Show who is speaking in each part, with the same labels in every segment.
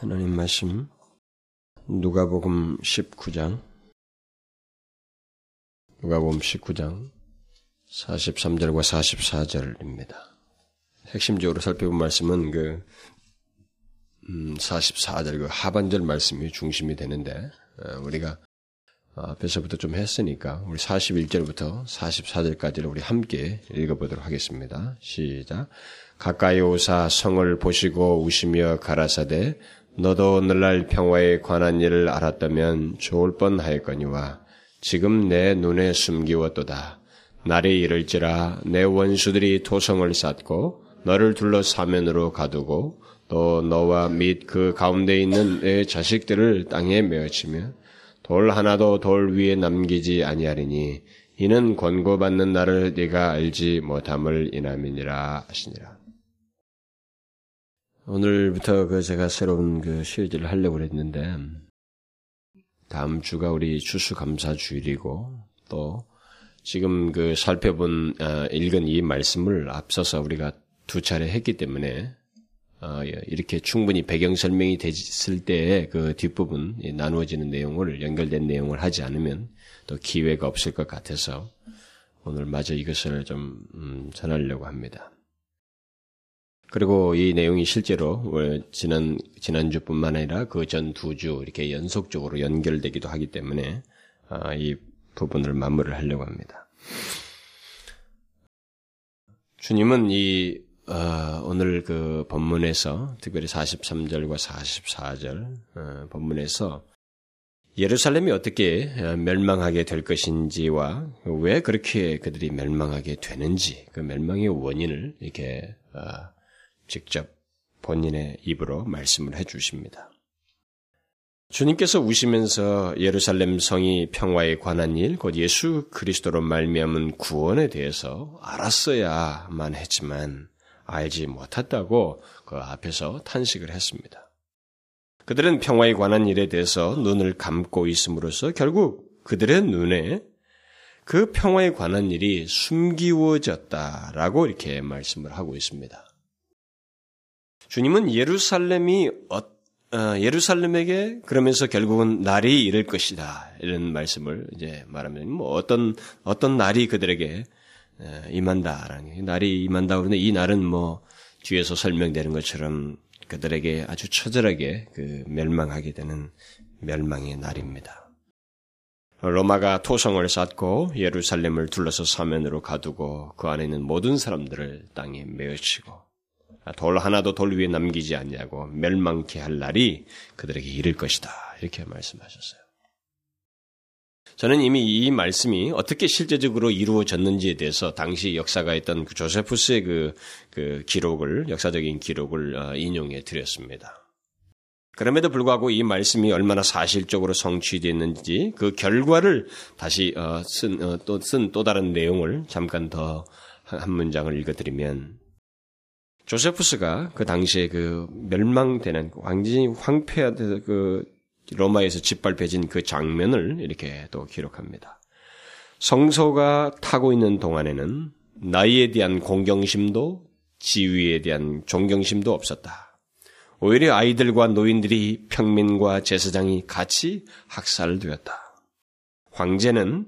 Speaker 1: 하나님 말씀 누가복음 19장 누가복음 19장 43절과 44절입니다. 핵심적으로 살펴본 말씀은 그 음, 44절 그 하반절 말씀이 중심이 되는데 어, 우리가 앞에서부터 좀 했으니까 우리 41절부터 44절까지를 우리 함께 읽어보도록 하겠습니다. 시작. 가까이 오사 성을 보시고 우시며 가라사대 너도 오늘날 평화에 관한 일을 알았다면 좋을 뻔하였거니와 지금 내 눈에 숨기웠도다. 날이 이를지라 내 원수들이 토성을 쌓고 너를 둘러 사면으로 가두고 또 너와 및 그 가운데 있는 내 자식들을 땅에 메어치며 돌 하나도 돌 위에 남기지 아니하리니 이는 권고받는 나를 네가 알지 못함을 인함이니라 하시니라. 오늘부터 그 제가 새로운 그 시리즈를 하려고 했는데 다음 주가 우리 추수감사 주일이고 또 지금 그 살펴본 어, 읽은 이 말씀을 앞서서 우리가 두 차례 했기 때문에 어, 예, 이렇게 충분히 배경 설명이 됐을 때에 그 뒷부분 나누어지는 내용을 연결된 내용을 하지 않으면 또 기회가 없을 것 같아서 오늘 마저 이것을 좀 음, 전하려고 합니다. 그리고 이 내용이 실제로 지난 지난주뿐만 아니라 그 전 두 주 이렇게 연속적으로 연결되기도 하기 때문에 아, 이 부분을 마무리를 하려고 합니다. 주님은 이 어, 오늘 그 본문에서 특별히 43절과 44절 어, 본문에서 예루살렘이 어떻게 어, 멸망하게 될 것인지와 왜 그렇게 그들이 멸망하게 되는지 그 멸망의 원인을 이렇게 어, 직접 본인의 입으로 말씀을 해 주십니다. 주님께서 우시면서 예루살렘 성이 평화에 관한 일, 곧 예수 그리스도로 말미암은 구원에 대해서 알았어야만 했지만 알지 못했다고 그 앞에서 탄식을 했습니다. 그들은 평화에 관한 일에 대해서 눈을 감고 있음으로써 결국 그들의 눈에 그 평화에 관한 일이 숨기워졌다라고 이렇게 말씀을 하고 있습니다. 주님은 예루살렘이 어, 어, 예루살렘에게 그러면서 결국은 날이 이를 것이다 이런 말씀을 이제 말하면 뭐 어떤 어떤 날이 그들에게 어, 임한다라는 날이 임한다 그러는데 이 날은 뭐 뒤에서 설명되는 것처럼 그들에게 아주 처절하게 그 멸망하게 되는 멸망의 날입니다. 로마가 토성을 쌓고 예루살렘을 둘러서 사면으로 가두고 그 안에 있는 모든 사람들을 땅에 메어치고 돌 하나도 돌 위에 남기지 않냐고 멸망케 할 날이 그들에게 이를 것이다. 이렇게 말씀하셨어요. 저는 이미 이 말씀이 어떻게 실제적으로 이루어졌는지에 대해서 당시 역사가 있던 그 조세푸스의 그, 그 기록을, 역사적인 기록을 어, 인용해 드렸습니다. 그럼에도 불구하고 이 말씀이 얼마나 사실적으로 성취됐는지 그 결과를 다시 어, 쓴, 어, 또, 쓴 또 다른 내용을 잠깐 더 한 문장을 읽어드리면 조세푸스가 그 당시에 그 멸망되는 완전히 황폐화된 그 로마에서 짓밟혀진 그 장면을 이렇게 또 기록합니다. 성소가 타고 있는 동안에는 나이에 대한 공경심도 지위에 대한 존경심도 없었다. 오히려 아이들과 노인들이 평민과 제사장이 같이 학살되었다. 황제는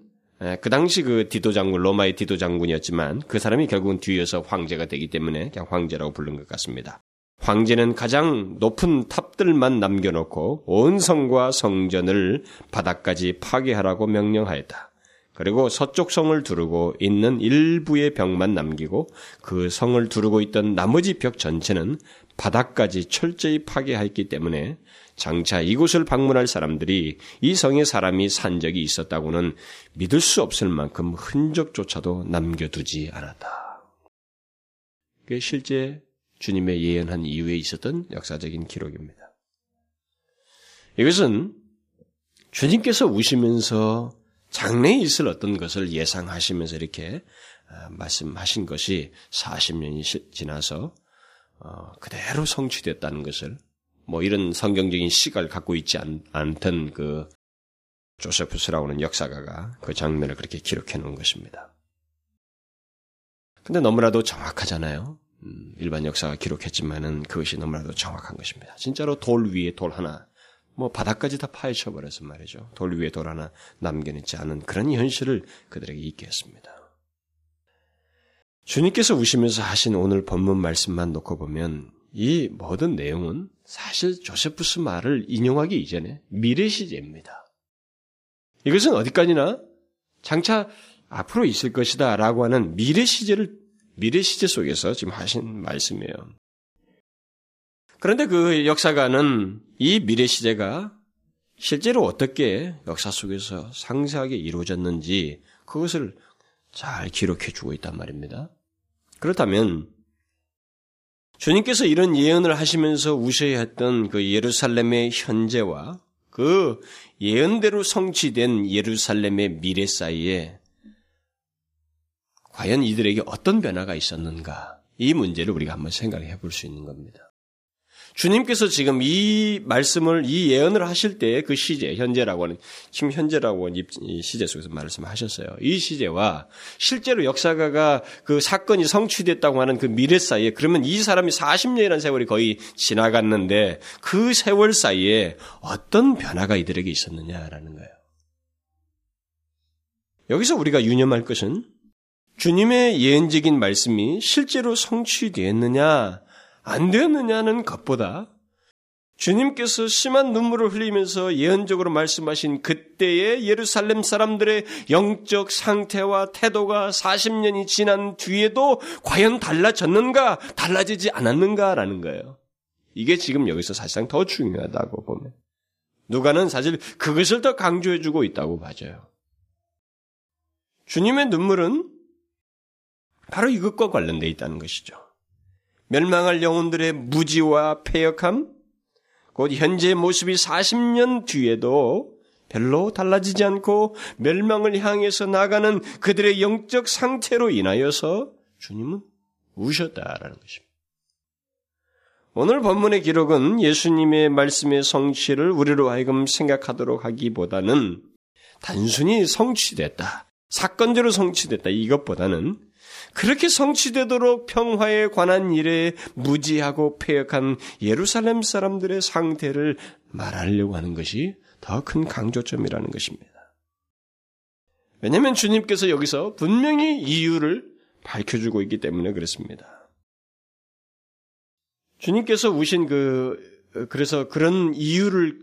Speaker 1: 그 당시 그 디도 장군, 로마의 디도 장군이었지만 그 사람이 결국은 뒤에서 황제가 되기 때문에 그냥 황제라고 부른 것 같습니다. 황제는 가장 높은 탑들만 남겨놓고 온 성과 성전을 바닥까지 파괴하라고 명령하였다. 그리고 서쪽 성을 두르고 있는 일부의 벽만 남기고 그 성을 두르고 있던 나머지 벽 전체는 바닥까지 철저히 파괴하였기 때문에 장차 이곳을 방문할 사람들이 이 성에 사람이 산 적이 있었다고는 믿을 수 없을 만큼 흔적조차도 남겨두지 않았다. 그게 실제 주님의 예언한 이후에 있었던 역사적인 기록입니다. 이것은 주님께서 우시면서 장래에 있을 어떤 것을 예상하시면서 이렇게 어, 말씀하신 것이 40년이 지나서 어, 그대로 성취됐다는 것을 뭐 이런 성경적인 시각을 갖고 있지 않, 않던 그 조세프스라고 하는 역사가가 그 장면을 그렇게 기록해 놓은 것입니다. 근데 너무나도 정확하잖아요. 음, 일반 역사가 기록했지만은 그것이 너무나도 정확한 것입니다. 진짜로 돌 위에 돌 하나, 뭐 바닥까지 다 파헤쳐 버려서 말이죠. 돌 위에 돌 하나 남겨놓지 않은 그런 현실을 그들에게 있게 했습니다. 주님께서 우시면서 하신 오늘 본문 말씀만 놓고 보면 이 모든 내용은 사실 조세푸스 말을 인용하기 이전에 미래 시제입니다. 이것은 어디까지나 장차 앞으로 있을 것이다 라고 하는 미래 시제를 미래 시제 속에서 지금 하신 말씀이에요. 그런데 그 역사가는 이 미래 시제가 실제로 어떻게 역사 속에서 상세하게 이루어졌는지 그것을 잘 기록해 주고 있단 말입니다. 그렇다면 주님께서 이런 예언을 하시면서 우셔야 했던 그 예루살렘의 현재와 그 예언대로 성취된 예루살렘의 미래 사이에 과연 이들에게 어떤 변화가 있었는가? 이 문제를 우리가 한번 생각해 볼 수 있는 겁니다. 주님께서 지금 이 말씀을, 이 예언을 하실 때 그 시제, 현재라고 하는, 지금 현재라고 하는 시제 속에서 말씀하셨어요. 이 시제와 실제로 역사가가 그 사건이 성취됐다고 하는 그 미래 사이에, 그러면 이 사람이 40년이라는 세월이 거의 지나갔는데 그 세월 사이에 어떤 변화가 이들에게 있었느냐라는 거예요. 여기서 우리가 유념할 것은 주님의 예언적인 말씀이 실제로 성취되었느냐, 안 되었느냐는 것보다 주님께서 심한 눈물을 흘리면서 예언적으로 말씀하신 그때의 예루살렘 사람들의 영적 상태와 태도가 40년이 지난 뒤에도 과연 달라졌는가, 달라지지 않았는가라는 거예요. 이게 지금 여기서 사실상 더 중요하다고 보면. 누가는 사실 그것을 더 강조해주고 있다고 봐져요. 주님의 눈물은 바로 이것과 관련되어 있다는 것이죠. 멸망할 영혼들의 무지와 폐역함, 곧 현재의 모습이 40년 뒤에도 별로 달라지지 않고 멸망을 향해서 나가는 그들의 영적 상태로 인하여서 주님은 우셨다라는 것입니다. 오늘 본문의 기록은 예수님의 말씀의 성취를 우리로 하여금 생각하도록 하기보다는 단순히 성취됐다, 사건적으로 성취됐다 이것보다는 그렇게 성취되도록 평화에 관한 일에 무지하고 폐역한 예루살렘 사람들의 상태를 말하려고 하는 것이 더 큰 강조점이라는 것입니다. 왜냐하면 주님께서 여기서 분명히 이유를 밝혀주고 있기 때문에 그렇습니다. 주님께서 우신 그, 그래서 그런 이유를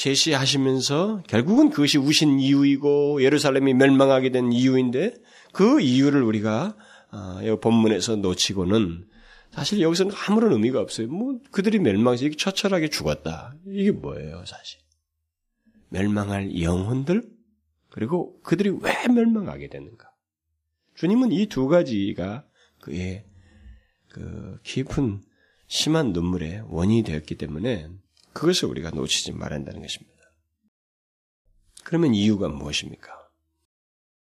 Speaker 1: 제시하시면서 결국은 그것이 우신 이유이고 예루살렘이 멸망하게 된 이유인데 그 이유를 우리가 어, 본문에서 놓치고는 사실 여기서는 아무런 의미가 없어요. 뭐 그들이 멸망해서 이렇게 처철하게 죽었다. 이게 뭐예요, 사실? 멸망할 영혼들 그리고 그들이 왜 멸망하게 되는가? 주님은 이 두 가지가 그의 그 깊은 심한 눈물의 원인이 되었기 때문에 그것을 우리가 놓치지 말아야 한다는 것입니다. 그러면 이유가 무엇입니까?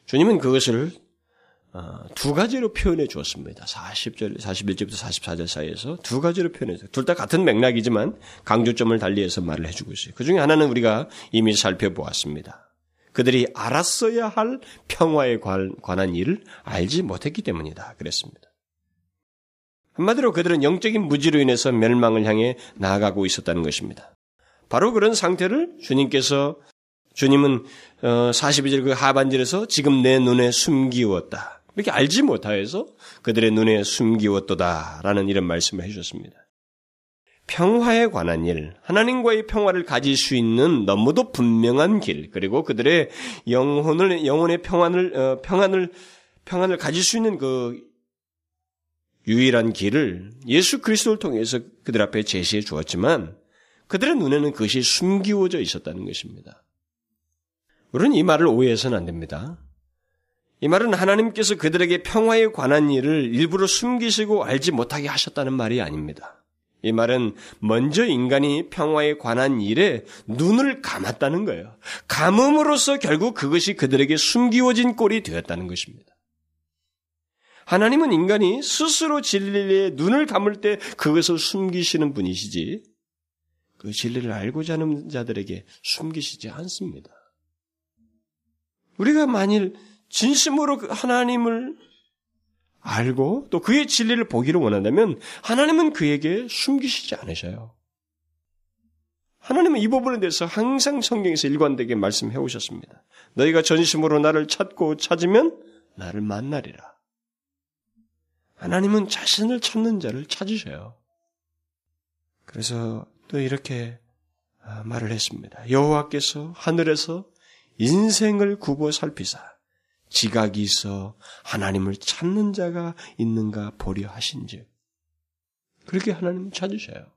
Speaker 1: 주님은 그것을 어, 두 가지로 표현해 주었습니다. 40절, 41절부터 44절 사이에서 두 가지로 표현해서 둘 다 같은 맥락이지만 강조점을 달리해서 말을 해주고 있어요. 그 중에 하나는 우리가 이미 살펴보았습니다. 그들이 알았어야 할 평화에 관한 일을 알지 못했기 때문이다. 그랬습니다. 한마디로 그들은 영적인 무지로 인해서 멸망을 향해 나아가고 있었다는 것입니다. 바로 그런 상태를 주님께서 주님은 42절 어, 그 하반절에서 지금 내 눈에 숨기웠다. 이렇게 알지 못하여서 그들의 눈에 숨기웠도다라는 이런 말씀을 해주셨습니다. 평화에 관한 일, 하나님과의 평화를 가질 수 있는 너무도 분명한 길, 그리고 그들의 영혼을 영혼의 평안을 어, 평안을 평안을 가질 수 있는 그 유일한 길을 예수 그리스도를 통해서 그들 앞에 제시해 주었지만 그들의 눈에는 그것이 숨기워져 있었다는 것입니다. 우리는 이 말을 오해해서는 안 됩니다. 이 말은 하나님께서 그들에게 평화에 관한 일을 일부러 숨기시고 알지 못하게 하셨다는 말이 아닙니다. 이 말은 먼저 인간이 평화에 관한 일에 눈을 감았다는 거예요. 감음으로써 결국 그것이 그들에게 숨기워진 꼴이 되었다는 것입니다. 하나님은 인간이 스스로 진리에 눈을 감을 때 그것을 숨기시는 분이시지 그 진리를 알고자 하는 자들에게 숨기시지 않습니다. 우리가 만일 진심으로 그 하나님을 알고 또 그의 진리를 보기를 원한다면 하나님은 그에게 숨기시지 않으셔요. 하나님은 이 부분에 대해서 항상 성경에서 일관되게 말씀해 오셨습니다. 너희가 전심으로 나를 찾고 찾으면 나를 만나리라. 하나님은 자신을 찾는 자를 찾으셔요. 그래서 또 이렇게 아, 말을 했습니다. 여호와께서 하늘에서 인생을 굽어 살피사 지각이 있어 하나님을 찾는 자가 있는가 보려 하신즉 그렇게 하나님은 찾으셔요.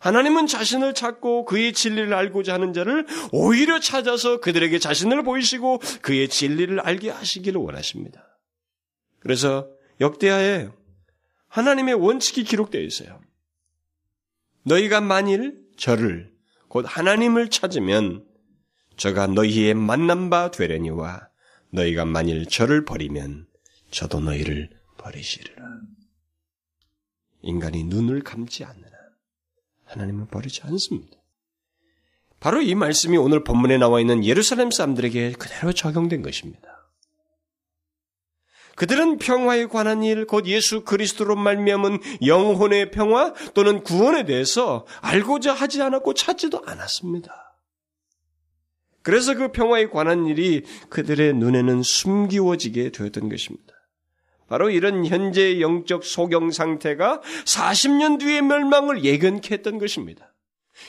Speaker 1: 하나님은 자신을 찾고 그의 진리를 알고자 하는 자를 오히려 찾아서 그들에게 자신을 보이시고 그의 진리를 알게 하시기를 원하십니다. 그래서 역대하에 하나님의 원칙이 기록되어 있어요. 너희가 만일 저를 곧 하나님을 찾으면 저가 너희의 만난 바 되려니와 너희가 만일 저를 버리면 저도 너희를 버리시리라. 인간이 눈을 감지 않느나 하나님은 버리지 않습니다. 바로 이 말씀이 오늘 본문에 나와 있는 예루살렘 사람들에게 그대로 적용된 것입니다. 그들은 평화에 관한 일, 곧 예수 그리스도로 말미암은 영혼의 평화 또는 구원에 대해서 알고자 하지 않았고 찾지도 않았습니다. 그래서 그 평화에 관한 일이 그들의 눈에는 숨기워지게 되었던 것입니다. 바로 이런 현재의 영적 소경 상태가 40년 뒤의 멸망을 예견케 했던 것입니다.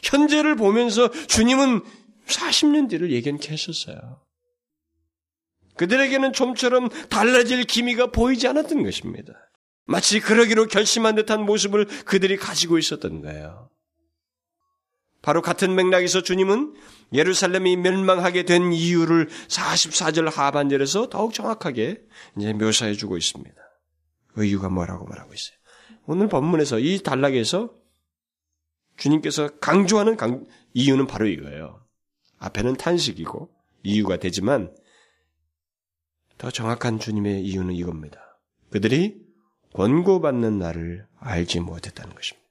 Speaker 1: 현재를 보면서 주님은 40년 뒤를 예견케 했었어요. 그들에게는 좀처럼 달라질 기미가 보이지 않았던 것입니다. 마치 그러기로 결심한 듯한 모습을 그들이 가지고 있었던 거예요. 바로 같은 맥락에서 주님은 예루살렘이 멸망하게 된 이유를 44절 하반절에서 더욱 정확하게 이제 묘사해 주고 있습니다. 그 이유가 뭐라고 말하고 있어요. 오늘 본문에서 이 단락에서 주님께서 강조하는 강, 이유는 바로 이거예요. 앞에는 탄식이고 이유가 되지만 더 정확한 주님의 이유는 이겁니다. 그들이 권고받는 날을 알지 못했다는 것입니다.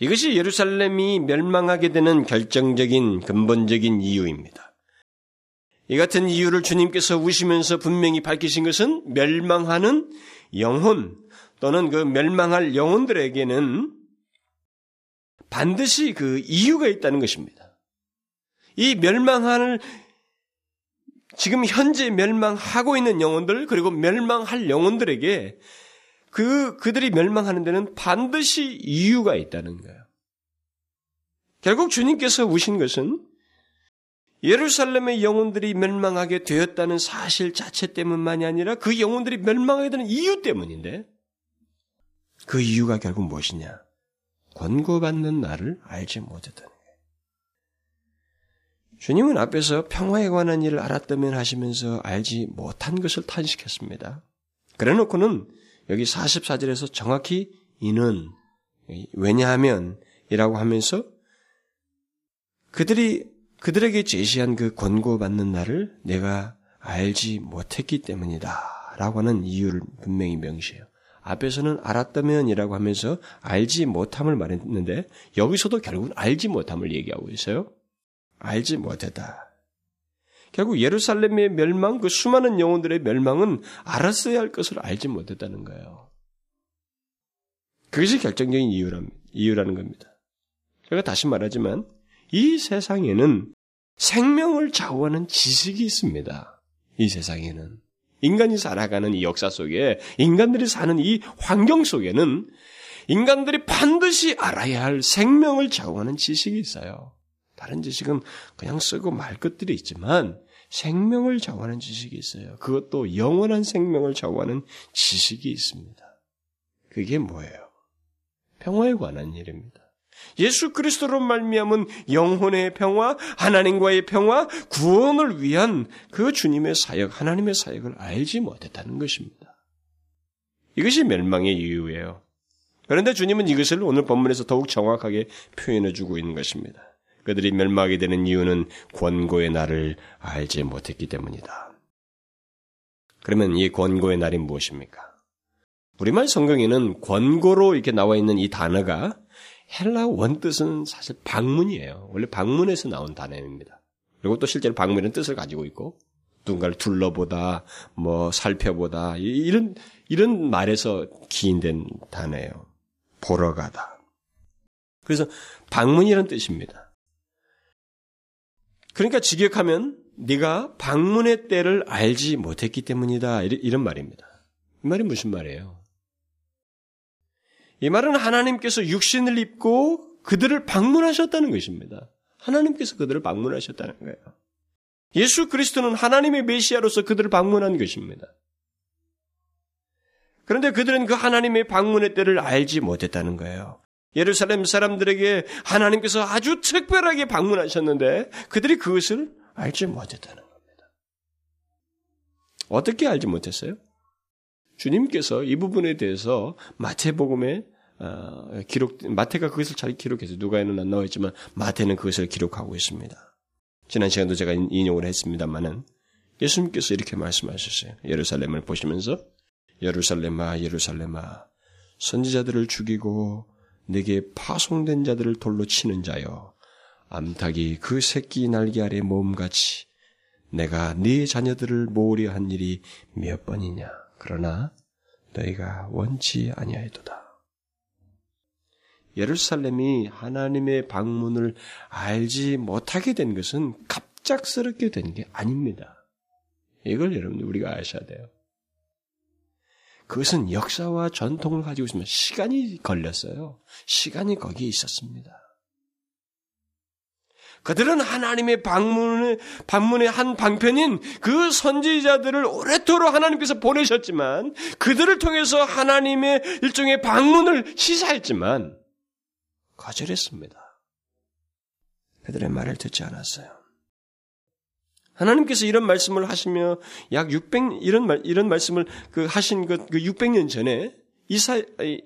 Speaker 1: 이것이 예루살렘이 멸망하게 되는 결정적인 근본적인 이유입니다. 이 같은 이유를 주님께서 우시면서 분명히 밝히신 것은 멸망하는 영혼 또는 그 멸망할 영혼들에게는 반드시 그 이유가 있다는 것입니다. 이 멸망할 지금 현재 멸망하고 있는 영혼들 그리고 멸망할 영혼들에게 그 그들이 멸망하는 데는 반드시 이유가 있다는 거예요. 결국 주님께서 우신 것은 예루살렘의 영혼들이 멸망하게 되었다는 사실 자체 때문만이 아니라 그 영혼들이 멸망하게 되는 이유 때문인데 그 이유가 결국 무엇이냐? 권고받는 나를 알지 거예요. 주님은 앞에서 평화에 관한 일을 알았다면 하시면서 알지 못한 것을 탄식했습니다. 그래 놓고는 여기 44절에서 정확히 이는 왜냐하면 이라고 하면서 그들이 그들에게 제시한 그 권고받는 날을 내가 알지 못했기 때문이다. 라고 하는 이유를 분명히 명시해요. 앞에서는 알았다면이라고 하면서 알지 못함을 말했는데 여기서도 결국은 알지 못함을 얘기하고 있어요. 알지 못했다. 결국 예루살렘의 멸망, 그 수많은 영혼들의 멸망은 알았어야 할 것을 알지 못했다는 거예요. 그것이 결정적인 이유라는, 겁니다. 제가 다시 말하지만 이 세상에는 생명을 좌우하는 지식이 있습니다. 이 세상에는. 인간이 살아가는 이 역사 속에, 인간들이 사는 이 환경 속에는 인간들이 반드시 알아야 할 생명을 좌우하는 지식이 있어요. 다른 지식은 그냥 쓰고 말 것들이 있지만 생명을 좌우하는 지식이 있어요. 그것도 영원한 생명을 좌우하는 지식이 있습니다. 그게 뭐예요? 평화에 관한 일입니다. 예수 그리스도로 말미암은 영혼의 평화, 하나님과의 평화, 구원을 위한 그 주님의 사역, 하나님의 사역을 알지 못했다는 것입니다. 이것이 멸망의 이유예요. 그런데 주님은 이것을 오늘 본문에서 더욱 정확하게 표현해 주고 있는 것입니다. 그들이 멸망하게 되는 이유는 권고의 날을 알지 못했기 때문이다. 그러면 이 권고의 날이 무엇입니까? 우리말 성경에는 권고로 이렇게 나와 있는 이 단어가 헬라 원뜻은 사실 방문이에요. 원래 방문에서 나온 단어입니다. 그리고 또 실제로 방문이라는 뜻을 가지고 있고 누군가를 둘러보다, 뭐 살펴보다 이런 이런 말에서 기인된 단어예요. 보러 가다. 그래서 방문이라는 뜻입니다. 그러니까 직역하면 네가 방문의 때를 알지 못했기 때문이다 이런 말입니다. 이 말이 무슨 말이에요? 이 말은 하나님께서 육신을 입고 그들을 방문하셨다는 것입니다. 하나님께서 그들을 방문하셨다는 거예요. 예수 그리스도는 하나님의 메시아로서 그들을 방문한 것입니다. 그런데 그들은 그 하나님의 방문의 때를 알지 못했다는 거예요. 예루살렘 사람들에게 하나님께서 아주 특별하게 방문하셨는데 그들이 그것을 알지 못했다는 겁니다. 어떻게 알지 못했어요? 주님께서 이 부분에 대해서 마태복음에 어, 기록 마태가 그것을 잘 기록해서 누가에는 안 나와 있지만 마태는 그것을 기록하고 있습니다. 지난 시간도 제가 인용을 했습니다만은 예수님께서 이렇게 말씀하셨어요. 예루살렘을 보시면서 예루살렘아 예루살렘아 선지자들을 죽이고 내게 파송된 자들을 돌로 치는 자여 암탉이 그 새끼 날개 아래 몸같이 내가 네 자녀들을 모으려 한 일이 몇 번이냐 그러나 너희가 원치 아니하였도다. 예루살렘이 하나님의 방문을 알지 못하게 된 것은 갑작스럽게 된 게 아닙니다. 이걸 여러분들 우리가 아셔야 돼요. 그것은 역사와 전통을 가지고 있으면 시간이 걸렸어요. 시간이 거기에 있었습니다. 그들은 하나님의 방문의, 방문의 한 방편인 그 선지자들을 오래도록 하나님께서 보내셨지만 그들을 통해서 하나님의 일종의 방문을 시사했지만 거절했습니다. 그들의 말을 듣지 않았어요. 하나님께서 이런 말씀을 하시며 약 600, 이런 말, 이런 말씀을 그 하신 그, 그 600년 전에 이사,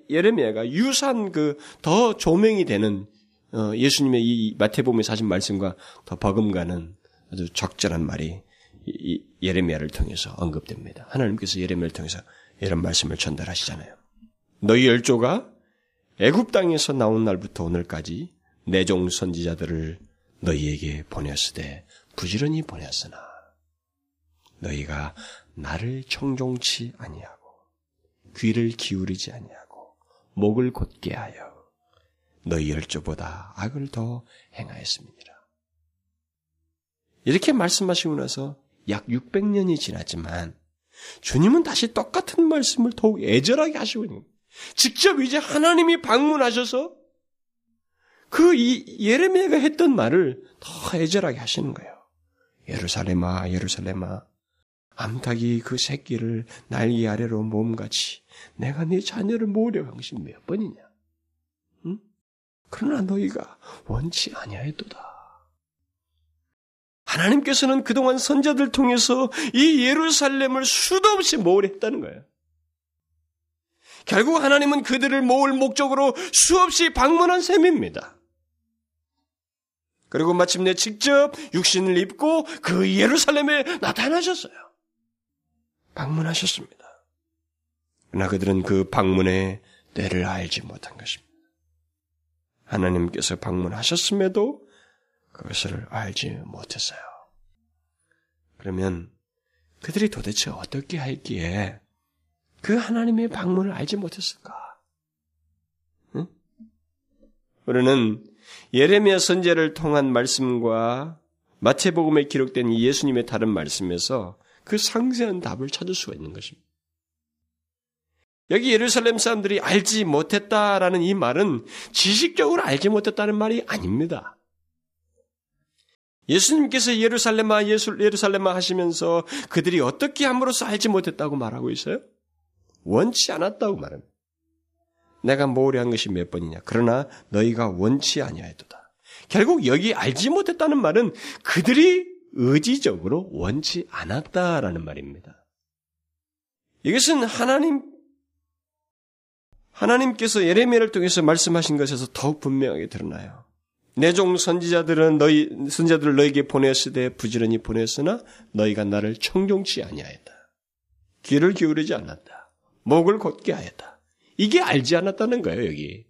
Speaker 1: 예레미야가 유사한 그 더 조명이 되는 어, 예수님의 이 마태복음에 사신 말씀과 더 버금가는 아주 적절한 말이 이, 예레미야를 통해서 언급됩니다. 하나님께서 예레미야를 통해서 이런 말씀을 전달하시잖아요. 너희 열조가 애굽 땅에서 나온 날부터 오늘까지 내종 선지자들을 너희에게 보냈으되 부지런히 보냈으나 너희가 나를 청종치 아니하고 귀를 기울이지 아니하고 목을 곧게 하여 너희 열조보다 악을 더 행하였습니다. 이렇게 말씀하시고 나서 약 600년이 지났지만 주님은 다시 똑같은 말씀을 더욱 애절하게 하시고 있는. 직접 이제 하나님이 방문하셔서 그 예레미야가 했던 말을 더 애절하게 하시는 거예요. 예루살렘아, 예루살렘아, 암탉이 그 새끼를 날개 아래로 몸같이 내가 네 자녀를 모으려 한 것이 몇 번이냐? 응? 그러나 너희가 원치 아니하였도다. 하나님께서는 그동안 선자들 통해서 이 예루살렘을 수도 없이 모으려 했다는 거예요. 결국 하나님은 그들을 모을 목적으로 수없이 방문한 셈입니다. 그리고 마침내 직접 육신을 입고 그 예루살렘에 나타나셨어요. 방문하셨습니다. 그러나 그들은 그 방문의 때를 알지 못한 것입니다. 하나님께서 방문하셨음에도 그것을 알지 못했어요. 그러면 그들이 도대체 어떻게 했기에 그 하나님의 방문을 알지 못했을까? 응? 우리는 예레미야 선제를 통한 말씀과 마태복음에 기록된 예수님의 다른 말씀에서 그 상세한 답을 찾을 수가 있는 것입니다. 여기 예루살렘 사람들이 알지 못했다라는 이 말은 지식적으로 알지 못했다는 말이 아닙니다. 예수님께서 예루살렘아 예수, 예루살렘아 하시면서 그들이 어떻게 함으로써 알지 못했다고 말하고 있어요? 원치 않았다고 말합니다. 내가 모으려 한 것이 몇 번이냐. 그러나 너희가 원치 아니하였도다. 결국 여기 알지 못했다는 말은 그들이 의지적으로 원치 않았다라는 말입니다. 이것은 하나님 하나님께서 예레미야를 통해서 말씀하신 것에서 더욱 분명하게 드러나요. 내종 선지자들은 너희 선지자들을 너에게 보냈으되 부지런히 보냈으나 너희가 나를 청종치 아니하였다. 귀를 기울이지 않았다. 목을 곧게 하였다. 이게 알지 않았다는 거예요, 여기.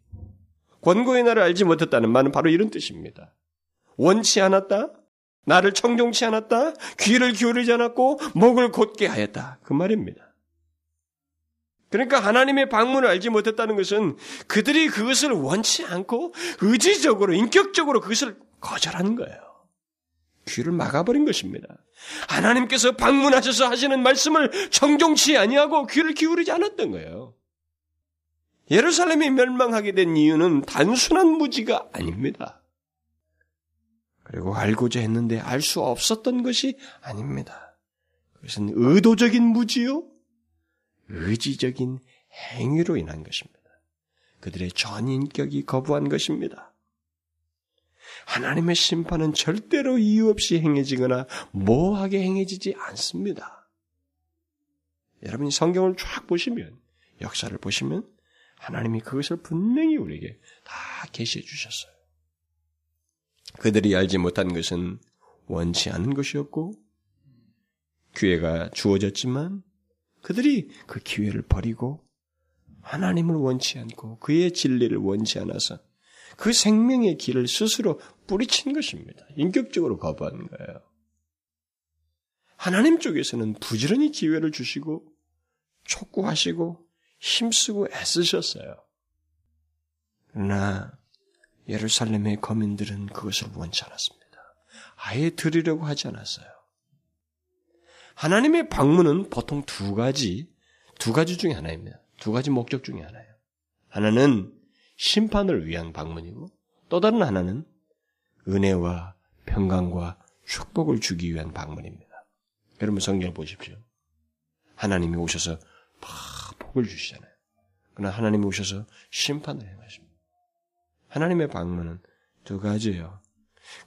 Speaker 1: 권고의 날을 알지 못했다는 말은 바로 이런 뜻입니다. 원치 않았다? 나를 청종치 않았다. 귀를 기울이지 않았고 목을 곧게 하였다. 그 말입니다. 그러니까 하나님의 방문을 알지 못했다는 것은 그들이 그것을 원치 않고 의지적으로 인격적으로 그것을 거절하는 거예요. 귀를 막아버린 것입니다. 하나님께서 방문하셔서 하시는 말씀을 청종치 아니하고 귀를 기울이지 않았던 거예요. 예루살렘이 멸망하게 된 이유는 단순한 무지가 아닙니다. 그리고 알고자 했는데 알 수 없었던 것이 아닙니다. 그것은 의도적인 무지요, 의지적인 행위로 인한 것입니다. 그들의 전인격이 거부한 것입니다. 하나님의 심판은 절대로 이유 없이 행해지거나 모호하게 행해지지 않습니다. 여러분이 성경을 쫙 보시면, 역사를 보시면, 하나님이 그것을 분명히 우리에게 다 계시해 주셨어요. 그들이 알지 못한 것은 원치 않은 것이었고, 기회가 주어졌지만, 그들이 그 기회를 버리고, 하나님을 원치 않고, 그의 진리를 원치 않아서, 그 생명의 길을 스스로 뿌리친 것입니다. 인격적으로 거부한 거예요. 하나님 쪽에서는 부지런히 기회를 주시고, 촉구하시고, 힘쓰고 애쓰셨어요. 그러나, 예루살렘의 거민들은 그것을 원치 않았습니다. 아예 들으려고 하지 않았어요. 하나님의 방문은 보통 두 가지, 두 가지 중에 하나입니다. 두 가지 목적 중에 하나예요. 하나는 심판을 위한 방문이고, 또 다른 하나는 은혜와 평강과 축복을 주기 위한 방문입니다. 여러분 성경을 보십시오. 하나님이 오셔서 복을 주시잖아요. 그러나 하나님이 오셔서 심판을 행하십니다. 하나님의 방문은 두 가지예요.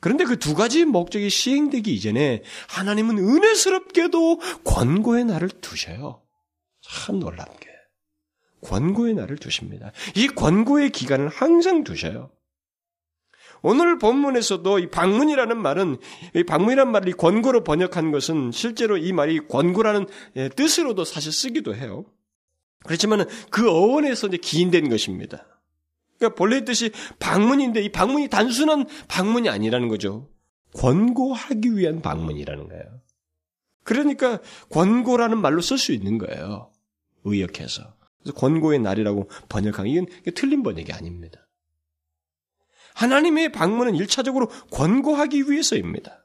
Speaker 1: 그런데 그 두 가지 목적이 시행되기 이전에 하나님은 은혜스럽게도 권고의 날을 두셔요. 참 놀랍게. 권고의 날을 두십니다. 이 권고의 기간을 항상 두셔요. 오늘 본문에서도 이 방문이라는 말은 이 방문이라는 말을 권고로 번역한 것은 실제로 이 말이 권고라는 예, 뜻으로도 사실 쓰기도 해요. 그렇지만 그 어원에서 이제 기인된 것입니다. 그러니까 본래 뜻이 방문인데 이 방문이 단순한 방문이 아니라는 거죠. 권고하기 위한 방문이라는 거예요. 그러니까 권고라는 말로 쓸 수 있는 거예요. 의역해서. 그래서 권고의 날이라고 번역한 이건 틀린 번역이 아닙니다. 하나님의 방문은 일차적으로 권고하기 위해서입니다.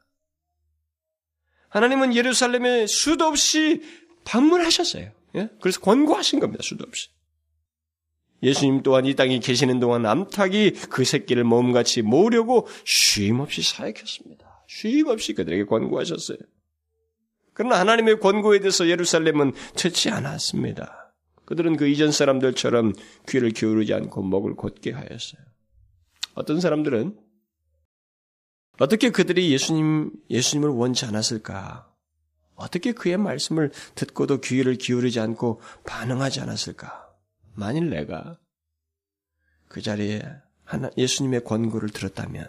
Speaker 1: 하나님은 예루살렘에 수도 없이 방문하셨어요. 예? 그래서 권고하신 겁니다. 수도 없이. 예수님 또한 이 땅에 계시는 동안 암탉이 그 새끼를 몸같이 모으려고 쉼없이 사역했습니다. 쉼없이 그들에게 권고하셨어요. 그러나 하나님의 권고에 대해서 예루살렘은 듣지 않았습니다. 그들은 그 이전 사람들처럼 귀를 기울이지 않고 목을 곧게 하였어요. 어떤 사람들은 어떻게 그들이 예수님, 예수님을 원치 않았을까? 어떻게 그의 말씀을 듣고도 귀를 기울이지 않고 반응하지 않았을까? 만일 내가 그 자리에 하나, 예수님의 권고를 들었다면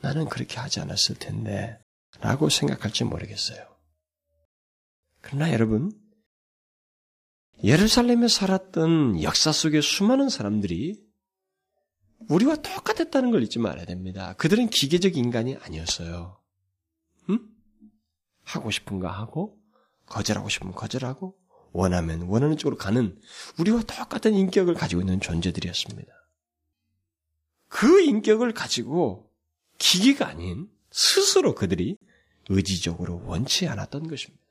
Speaker 1: 나는 그렇게 하지 않았을 텐데 라고 생각할지 모르겠어요. 그러나 여러분, 예루살렘에 살았던 역사 속의 수많은 사람들이 우리와 똑같았다는 걸 잊지 말아야 됩니다. 그들은 기계적 인간이 아니었어요. 응? 하고 싶은 거 하고, 거절하고 싶으면 거절하고, 원하면 원하는 쪽으로 가는 우리와 똑같은 인격을 가지고 있는 존재들이었습니다. 그 인격을 가지고 기계가 아닌 스스로 그들이 의지적으로 원치 않았던 것입니다.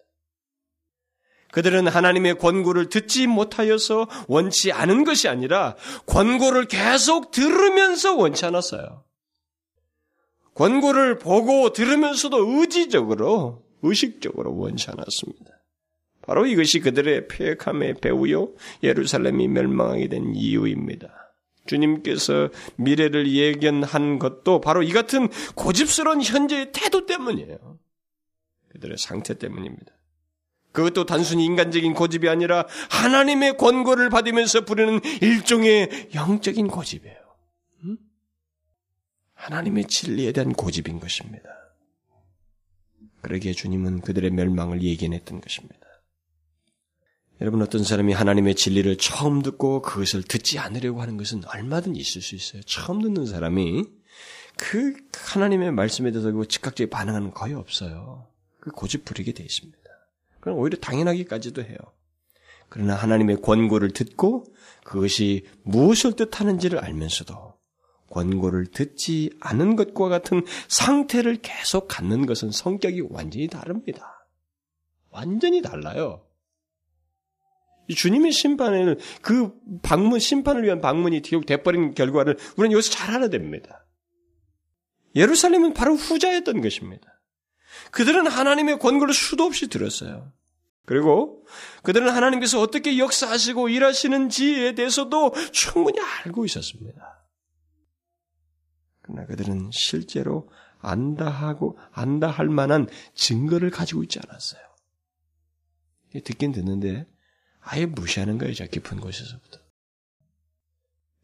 Speaker 1: 그들은 하나님의 권고를 듣지 못하여서 원치 않은 것이 아니라 권고를 계속 들으면서 원치 않았어요. 권고를 보고 들으면서도 의지적으로, 의식적으로 원치 않았습니다. 바로 이것이 그들의 폐역함의 배우요 예루살렘이 멸망하게 된 이유입니다. 주님께서 미래를 예견한 것도 바로 이 같은 고집스러운 현재의 태도 때문이에요. 그들의 상태 때문입니다. 그것도 단순히 인간적인 고집이 아니라 하나님의 권고를 받으면서 부르는 일종의 영적인 고집이에요. 음? 하나님의 진리에 대한 고집인 것입니다. 그러기에 주님은 그들의 멸망을 예견했던 것입니다. 여러분 어떤 사람이 하나님의 진리를 처음 듣고 그것을 듣지 않으려고 하는 것은 얼마든 있을 수 있어요. 처음 듣는 사람이 그 하나님의 말씀에 대해서 그 즉각적인 반응은 거의 없어요. 그 고집 부리게 돼 있습니다. 그럼 오히려 당연하기까지도 해요. 그러나 하나님의 권고를 듣고 그것이 무엇을 뜻하는지를 알면서도 권고를 듣지 않은 것과 같은 상태를 계속 갖는 것은 성격이 완전히 다릅니다. 완전히 달라요. 주님의 심판을 그 방문 심판을 위한 방문이 기록 돼버린 결과를 우리는 여기서 잘 알아야 됩니다. 예루살렘은 바로 후자였던 것입니다. 그들은 하나님의 권고를 수도 없이 들었어요. 그리고 그들은 하나님께서 어떻게 역사하시고 일하시는지에 대해서도 충분히 알고 있었습니다. 그러나 그들은 실제로 안다 하고 안다 할 만한 증거를 가지고 있지 않았어요. 듣긴 듣는데 아예 무시하는 거예요, 저 깊은 곳에서부터.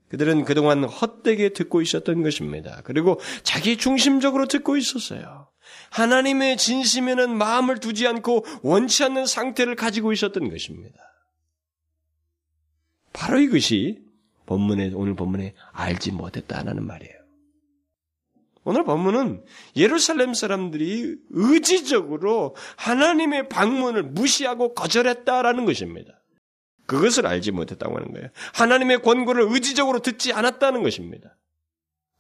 Speaker 1: 그들은 그동안 헛되게 듣고 있었던 것입니다. 그리고 자기 중심적으로 듣고 있었어요. 하나님의 진심에는 마음을 두지 않고 원치 않는 상태를 가지고 있었던 것입니다. 바로 이것이 본문에, 오늘 본문에 알지 못했다는 말이에요. 오늘 본문은 예루살렘 사람들이 의지적으로 하나님의 방문을 무시하고 거절했다라는 것입니다. 그것을 알지 못했다고 하는 거예요. 하나님의 권고를 의지적으로 듣지 않았다는 것입니다.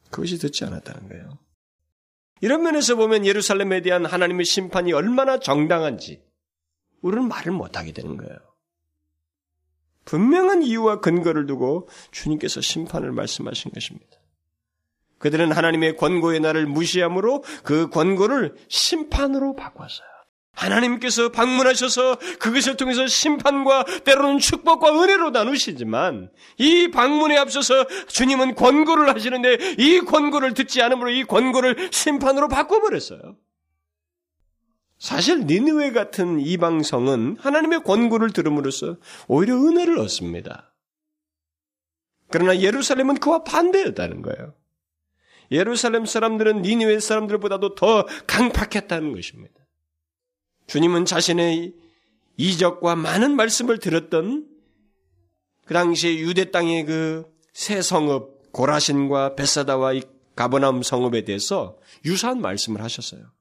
Speaker 1: 그것이 듣지 않았다는 거예요. 이런 면에서 보면 예루살렘에 대한 하나님의 심판이 얼마나 정당한지 우리는 말을 못하게 되는 거예요. 분명한 이유와 근거를 두고 주님께서 심판을 말씀하신 것입니다. 그들은 하나님의 권고의 날을 무시함으로 그 권고를 심판으로 바꿨어요. 하나님께서 방문하셔서 그것을 통해서 심판과 때로는 축복과 은혜로 나누시지만 이 방문에 앞서서 주님은 권고를 하시는데 이 권고를 듣지 않으므로 이 권고를 심판으로 바꿔버렸어요. 사실 니느웨 같은 이방성은 하나님의 권고를 들음으로써 오히려 은혜를 얻습니다. 그러나 예루살렘은 그와 반대였다는 거예요. 예루살렘 사람들은 니느웨 사람들보다도 더 강팍했다는 것입니다. 주님은 자신의 이적과 많은 말씀을 들었던 그 당시에 유대 땅의 그세 성읍 고라신과 베사다와 이 가버나움 성읍에 대해서 유사한 말씀을 하셨어요.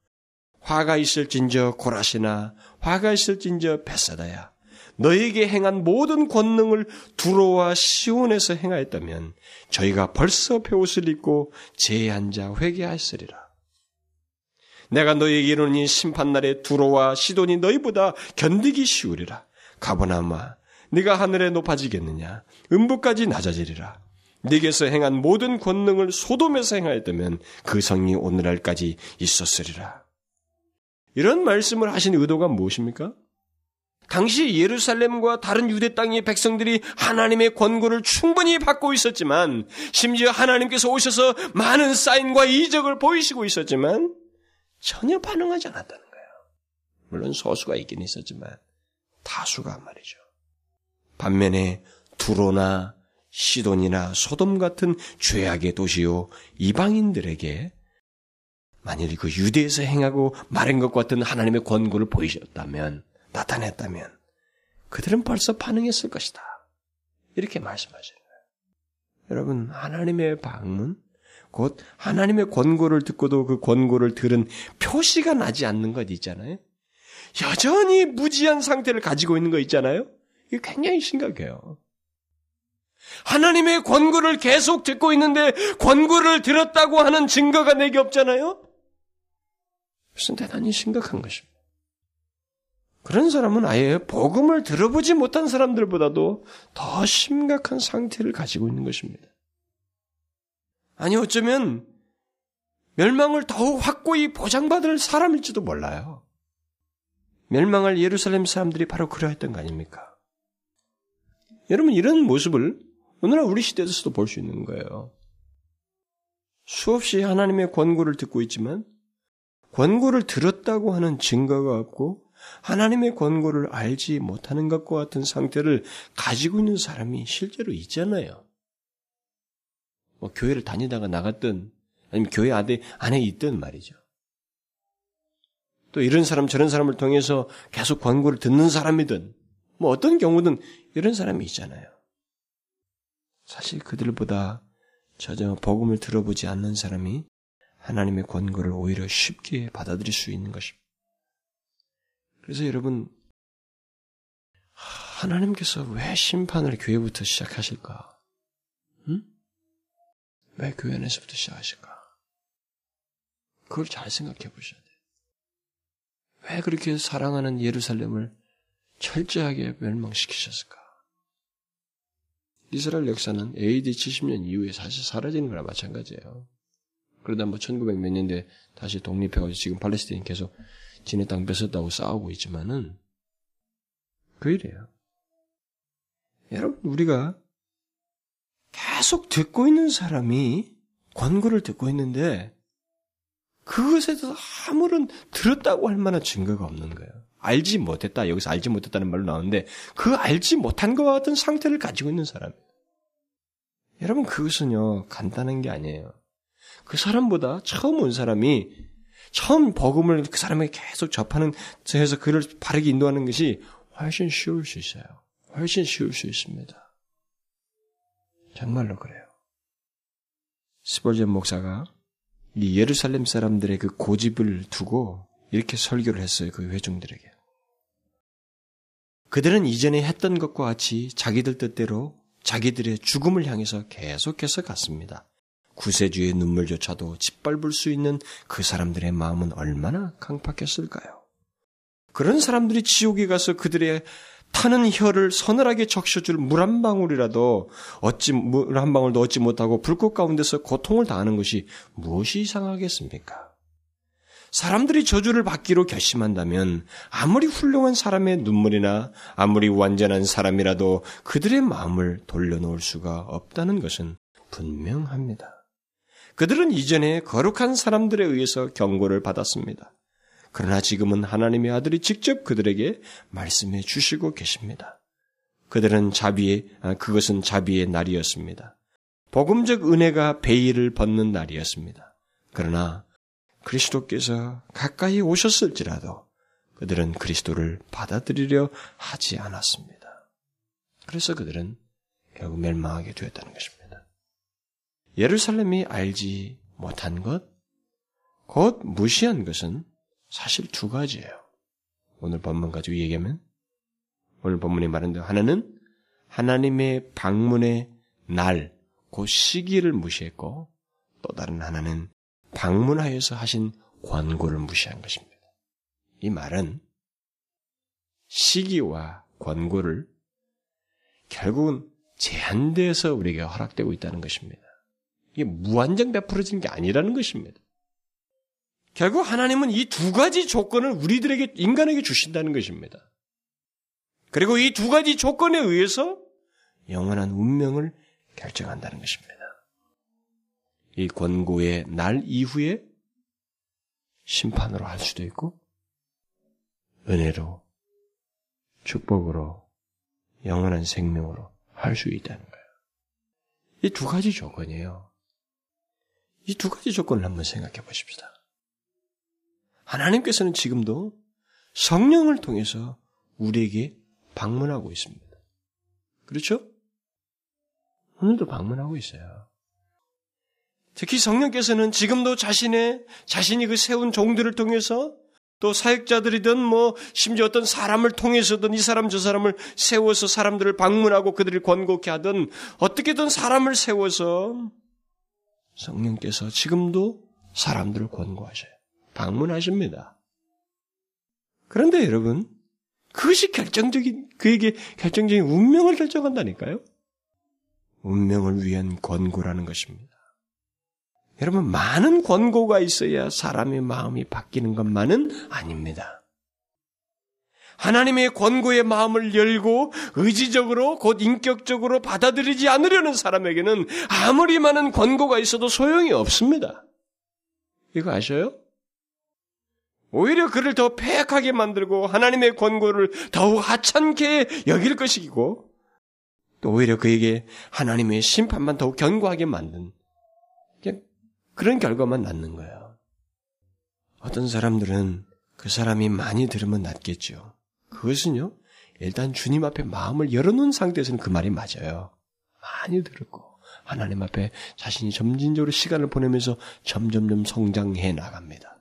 Speaker 1: 화가 있을진저 고라시나 화가 있을진저 베사다야. 너에게 행한 모든 권능을 두로와 시온에서 행하였다면 저희가 벌써 배옷을 입고 앉아 회개하였으리라. 내가 너에게 이르니 심판날에 두로와 시돈이 너희보다 견디기 쉬우리라. 가보나마 네가 하늘에 높아지겠느냐 음부까지 낮아지리라. 네게서 행한 모든 권능을 소돔에서 행하였다면 그 성이 오늘날까지 있었으리라. 이런 말씀을 하신 의도가 무엇입니까? 당시 예루살렘과 다른 유대 땅의 백성들이 하나님의 권고를 충분히 받고 있었지만 심지어 하나님께서 오셔서 많은 사인과 이적을 보이시고 있었지만 전혀 반응하지 않았다는 거예요. 물론 소수가 있긴 있었지만 다수가 말이죠. 반면에 두로나 시돈이나 소돔 같은 죄악의 도시요 이방인들에게 만일 그 유대에서 행하고 말한 것 같은 하나님의 권고를 보이셨다면 나타냈다면 그들은 벌써 반응했을 것이다. 이렇게 말씀하시는 거예요. 여러분 하나님의 방문 곧 하나님의 권고를 듣고도 그 권고를 들은 표시가 나지 않는 것 있잖아요. 여전히 무지한 상태를 가지고 있는 거 있잖아요. 이게 굉장히 심각해요. 하나님의 권고를 계속 듣고 있는데 권고를 들었다고 하는 증거가 내게 없잖아요. 무슨 대단히 심각한 것입니다. 그런 사람은 아예 복음을 들어보지 못한 사람들보다도 더 심각한 상태를 가지고 있는 것입니다. 아니 어쩌면 멸망을 더욱 확고히 보장받을 사람일지도 몰라요. 멸망할 예루살렘 사람들이 바로 그러했던 거 아닙니까? 여러분 이런 모습을 오늘날 우리 시대에서도 볼 수 있는 거예요. 수없이 하나님의 권고를 듣고 있지만 권고를 들었다고 하는 증거가 없고 하나님의 권고를 알지 못하는 것과 같은 상태를 가지고 있는 사람이 실제로 있잖아요. 뭐 교회를 다니다가 나갔든 아니면 교회 안에, 안에 있든 말이죠. 또 이런 사람 저런 사람을 통해서 계속 광고를 듣는 사람이든 뭐 어떤 경우든 이런 사람이 있잖아요. 사실 그들보다 저저 복음을 들어보지 않는 사람이 하나님의 권고를 오히려 쉽게 받아들일 수 있는 것입니다. 그래서 여러분, 하나님께서 왜 심판을 교회부터 시작하실까? 응? 왜 교회 안에서부터 시작하실까? 그걸 잘 생각해 보셔야 돼요. 왜 그렇게 사랑하는 예루살렘을 철저하게 멸망시키셨을까? 이스라엘 역사는 AD 70년 이후에 사실 사라지는 거나 마찬가지예요. 그러다 뭐 1900 몇 년대 다시 독립해가지고 지금 팔레스타인 계속 지네 땅 뺏었다고 싸우고 있지만은 그 일이에요. 여러분 우리가 계속 듣고 있는 사람이 권고를 듣고 있는데 그것에 대해서 아무런 들었다고 할 만한 증거가 없는 거예요. 알지 못했다. 여기서 알지 못했다는 말로 나오는데 그 알지 못한 것과 같은 상태를 가지고 있는 사람이에요. 여러분 그것은요 간단한 게 아니에요. 그 사람보다 처음 온 사람이 처음 복음을 그 사람에게 계속 접하는 해서 그를 바르게 인도하는 것이 훨씬 쉬울 수 있어요. 훨씬 쉬울 수 있습니다. 정말로 그래요. 스벌전 목사가 이 예루살렘 사람들의 그 고집을 두고 이렇게 설교를 했어요. 그 회중들에게. 그들은 이전에 했던 것과 같이 자기들 뜻대로 자기들의 죽음을 향해서 계속해서 갔습니다. 구세주의 눈물조차도 짓밟을 수 있는 그 사람들의 마음은 얼마나 강팍했을까요? 그런 사람들이 지옥에 가서 그들의 타는 혀를 서늘하게 적셔줄 물 한 방울이라도 얻지 물한 방울도 얻지 못하고 불꽃 가운데서 고통을 당하는 것이 무엇이 이상하겠습니까? 사람들이 저주를 받기로 결심한다면 아무리 훌륭한 사람의 눈물이나 아무리 완전한 사람이라도 그들의 마음을 돌려놓을 수가 없다는 것은 분명합니다. 그들은 이전에 거룩한 사람들에 의해서 경고를 받았습니다. 그러나 지금은 하나님의 아들이 직접 그들에게 말씀해 주시고 계십니다. 그들은 자비의, 아, 그것은 자비의 날이었습니다. 복음적 은혜가 베일을 벗는 날이었습니다. 그러나 그리스도께서 가까이 오셨을지라도 그들은 그리스도를 받아들이려 하지 않았습니다. 그래서 그들은 결국 멸망하게 되었다는 것입니다. 예루살렘이 알지 못한 것, 곧 무시한 것은 사실 두 가지예요. 오늘 본문 가지고 얘기하면 오늘 본문에 말한 대로 하나는 하나님의 방문의 날, 그 시기를 무시했고 또 다른 하나는 방문하여서 하신 권고를 무시한 것입니다. 이 말은 시기와 권고를 결국은 제한돼서 우리에게 허락되고 있다는 것입니다. 이게 무한정 베풀어지는 게 아니라는 것입니다. 결국 하나님은 이 두 가지 조건을 우리들에게, 인간에게 주신다는 것입니다. 그리고 이 두 가지 조건에 의해서 영원한 운명을 결정한다는 것입니다. 이 권고의 날 이후에 심판으로 할 수도 있고, 은혜로, 축복으로, 영원한 생명으로 할 수 있다는 거예요. 이 두 가지 조건이에요. 이 두 가지 조건을 한번 생각해 보십시다. 하나님께서는 지금도 성령을 통해서 우리에게 방문하고 있습니다. 그렇죠? 오늘도 방문하고 있어요. 특히 성령께서는 지금도 자신의, 자신이 그 세운 종들을 통해서 또 사역자들이든 뭐 심지어 어떤 사람을 통해서든 이 사람 저 사람을 세워서 사람들을 방문하고 그들을 권고케 하든 어떻게든 사람을 세워서 성령께서 지금도 사람들을 권고하셔요. 방문하십니다. 그런데 여러분, 그것이 결정적인, 그에게 결정적인 운명을 결정한다니까요? 운명을 위한 권고라는 것입니다. 여러분, 많은 권고가 있어야 사람의 마음이 바뀌는 것만은 아닙니다. 하나님의 권고의 마음을 열고 의지적으로 곧 인격적으로 받아들이지 않으려는 사람에게는 아무리 많은 권고가 있어도 소용이 없습니다. 이거 아셔요? 오히려 그를 더 폐악하게 만들고 하나님의 권고를 더욱 하찮게 여길 것이고 또 오히려 그에게 하나님의 심판만 더욱 견고하게 만든 그런 결과만 낳는 거예요. 어떤 사람들은 그 사람이 많이 들으면 낫겠죠. 그것은요, 일단 주님 앞에 마음을 열어놓은 상태에서는 그 말이 맞아요. 많이 들었고, 하나님 앞에 자신이 점진적으로 시간을 보내면서 점점점 성장해 나갑니다.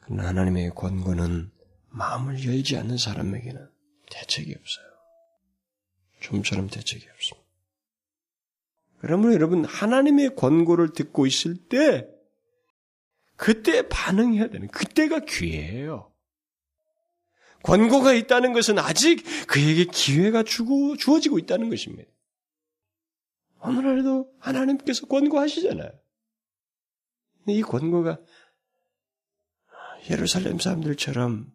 Speaker 1: 그러나 하나님의 권고는 마음을 열지 않는 사람에게는 대책이 없어요. 좀처럼 대책이 없습니다. 그러므로 여러분 하나님의 권고를 듣고 있을 때 그때 반응해야 되는 그때가 기회예요. 권고가 있다는 것은 아직 그에게 기회가 주고 주어지고 있다는 것입니다. 오늘날도 하나님께서 권고하시잖아요. 이 권고가 예루살렘 사람들처럼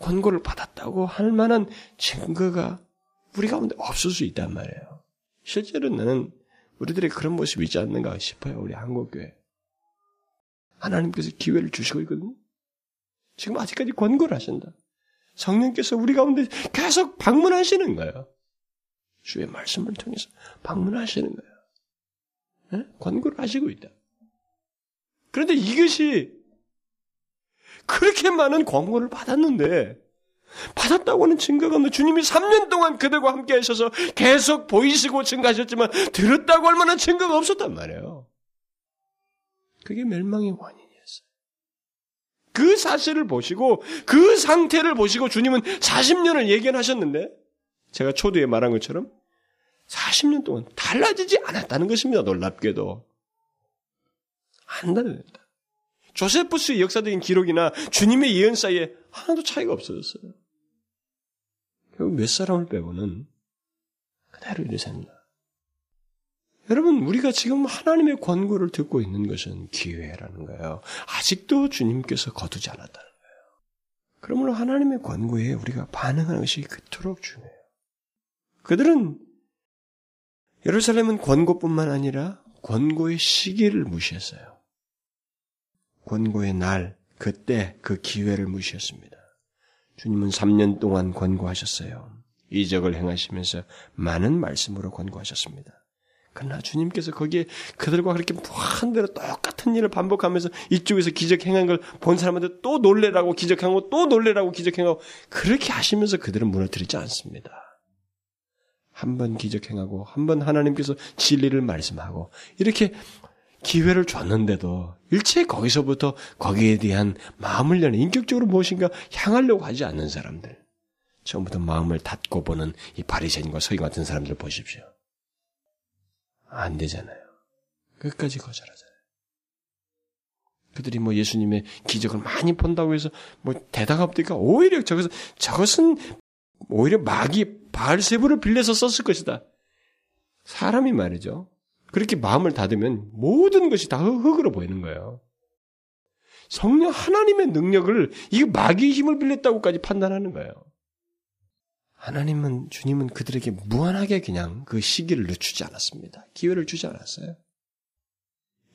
Speaker 1: 권고를 받았다고 할 만한 증거가 우리 가운데 없을 수 있단 말이에요. 실제로 나는 우리들의 그런 모습이 있지 않는가 싶어요. 우리 한국교회. 하나님께서 기회를 주시고 있거든요. 지금 아직까지 권고를 하신다. 성령께서 우리 가운데 계속 방문하시는 거예요. 주의 말씀을 통해서 방문하시는 거예요. 네? 권고를 하시고 있다. 그런데 이것이 그렇게 많은 권고를 받았는데 받았다고 하는 증거가 없는 주님이 3년 동안 그들과 함께 하셔서 계속 보이시고 증가하셨지만 들었다고 할 만한 증거가 없었단 말이에요. 그게 멸망의 원인이었어요. 그 사실을 보시고 그 상태를 보시고 주님은 40년을 예견하셨는데 제가 초두에 말한 것처럼 40년 동안 달라지지 않았다는 것입니다. 놀랍게도. 안 달라졌다. 조세푸스의 역사적인 기록이나 주님의 예언 사이에 하나도 차이가 없어졌어요. 결국 몇 사람을 빼고는 그대로 삽니다. 여러분, 우리가 지금 하나님의 권고를 듣고 있는 것은 기회라는 거예요. 아직도 주님께서 거두지 않았다는 거예요. 그러므로 하나님의 권고에 우리가 반응하는 것이 그토록 중요해요. 그들은 예루살렘은 권고뿐만 아니라 권고의 시기를 무시했어요. 권고의 날, 그때 그 기회를 무시했습니다. 주님은 3년 동안 권고하셨어요. 이적을 행하시면서 많은 말씀으로 권고하셨습니다. 그러나 주님께서 거기에 그들과 그렇게 무한 대로 똑같은 일을 반복하면서 이쪽에서 기적 행한 걸 본 사람한테 또 놀래라고 기적하고 또 놀래라고 기적행하고 그렇게 하시면서 그들은 무너뜨리지 않습니다. 한 번 기적행하고 한 번 하나님께서 진리를 말씀하고 이렇게 기회를 줬는데도 일체 거기서부터 거기에 대한 마음을 여는 인격적으로 무엇인가 향하려고 하지 않는 사람들. 처음부터 마음을 닫고 보는 이 바리새인과 서기 같은 사람들 보십시오. 안 되잖아요. 끝까지 거절하잖아요. 그들이 뭐 예수님의 기적을 많이 본다고 해서 뭐 없으니까 오히려 저것은 저것은 오히려 마귀 바알세부를 빌려서 썼을 것이다. 사람이 말이죠. 그렇게 마음을 닫으면 모든 것이 다 흙으로 보이는 거예요. 성령 하나님의 능력을 이 마귀의 힘을 빌렸다고까지 판단하는 거예요. 하나님은 주님은 그들에게 무한하게 그냥 그 시기를 늦추지 않았습니다. 기회를 주지 않았어요.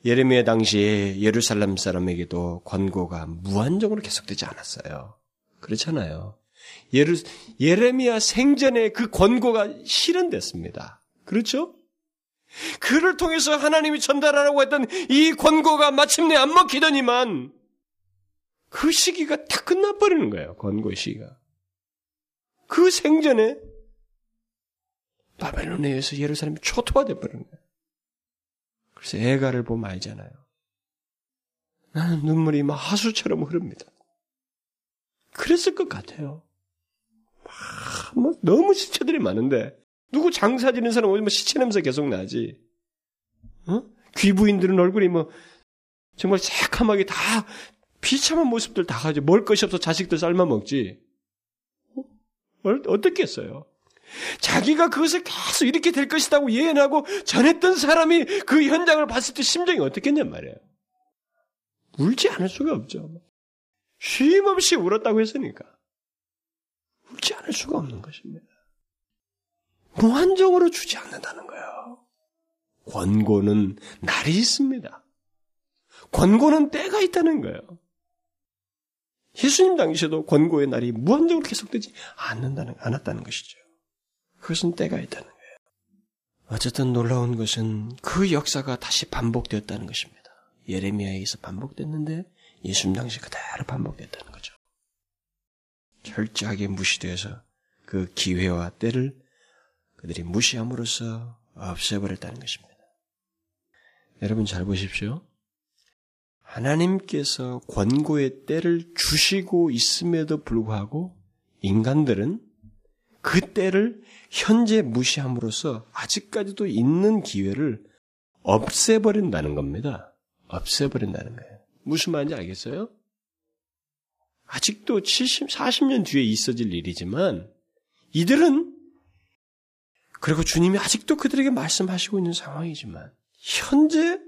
Speaker 1: 예레미야 당시에 예루살렘 사람에게도 권고가 무한적으로 계속되지 않았어요. 그렇잖아요. 예루, 예레미야 생전에 그 권고가 실현됐습니다. 그렇죠? 그를 통해서 하나님이 전달하라고 했던 이 권고가 마침내 안 먹히더니만 그 시기가 다 끝나버리는 거예요. 권고의 시기가. 그 생전에 바벨론에 의해서 예루살렘이 초토화돼 버리는 거예요. 그래서 애가를 보면 알잖아요. 나는 눈물이 막 하수처럼 흐릅니다. 그랬을 것 같아요. 막, 너무 시체들이 많은데 누구 장사 지는 사람 오면 뭐 시체 냄새 계속 나지. 어? 귀부인들은 얼굴이 뭐 정말 새카맣게 다 비참한 모습들 다 가지고 먹을 것이 없어 자식들 삶아 먹지. 어? 어떻겠어요? 자기가 그것을 계속 이렇게 될 것이라고 예언하고 전했던 사람이 그 현장을 봤을 때 심정이 어떻겠냔 말이에요. 울지 않을 수가 없죠. 쉼 없이 울었다고 했으니까. 울지 않을 수가 없는 것입니다. 무한정으로 주지 않는다는 거예요. 권고는 날이 있습니다. 권고는 때가 있다는 거예요. 예수님 당시에도 권고의 날이 무한정으로 계속되지 않는다는, 않았다는 것이죠. 그것은 때가 있다는 거예요. 어쨌든 놀라운 것은 그 역사가 다시 반복되었다는 것입니다. 예레미야에서 반복됐는데 예수님 당시 그대로 반복됐다는 거죠. 철저하게 무시되어서 그 기회와 때를 그들이 무시함으로써 없애버렸다는 것입니다. 여러분 잘 보십시오. 하나님께서 권고의 때를 주시고 있음에도 불구하고 인간들은 그 때를 현재 무시함으로써 아직까지도 있는 기회를 없애버린다는 겁니다. 없애버린다는 거예요. 무슨 말인지 알겠어요? 아직도 70, 40년 뒤에 있어질 일이지만 이들은 그리고 주님이 아직도 그들에게 말씀하시고 있는 상황이지만 현재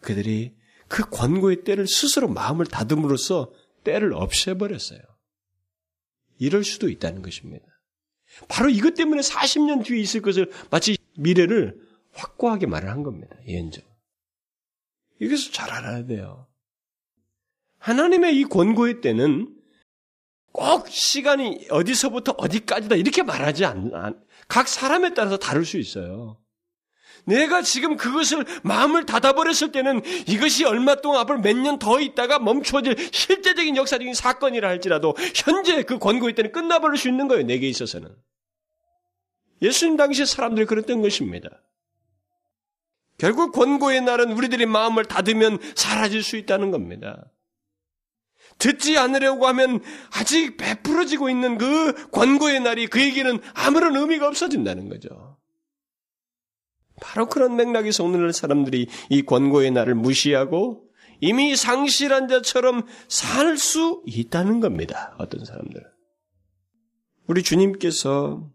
Speaker 1: 그들이 그 권고의 때를 스스로 마음을 다듬으로써 때를 없애버렸어요. 이럴 수도 있다는 것입니다. 바로 이것 때문에 40년 뒤에 있을 것을 마치 미래를 확고하게 말을 한 겁니다. 예언적. 이것을 잘 알아야 돼요. 하나님의 이 권고의 때는 꼭 시간이 어디서부터 어디까지다 이렇게 말하지 않, 각 사람에 따라서 다를 수 있어요. 내가 지금 그것을 마음을 닫아버렸을 때는 이것이 얼마 동안 앞으로 몇 년 더 있다가 멈추어질 실제적인 역사적인 사건이라 할지라도 현재 그 권고의 때는 끝나버릴 수 있는 거예요. 내게 있어서는. 예수님 당시 사람들이 그랬던 것입니다. 결국 권고의 날은 우리들이 마음을 닫으면 사라질 수 있다는 겁니다. 듣지 않으려고 하면 아직 베풀어지고 있는 그 권고의 날이 그에게는 아무런 의미가 없어진다는 거죠. 바로 그런 맥락에서 오늘날 사람들이 이 권고의 날을 무시하고 이미 상실한 자처럼 살 수 있다는 겁니다. 어떤 사람들은. 우리 주님께서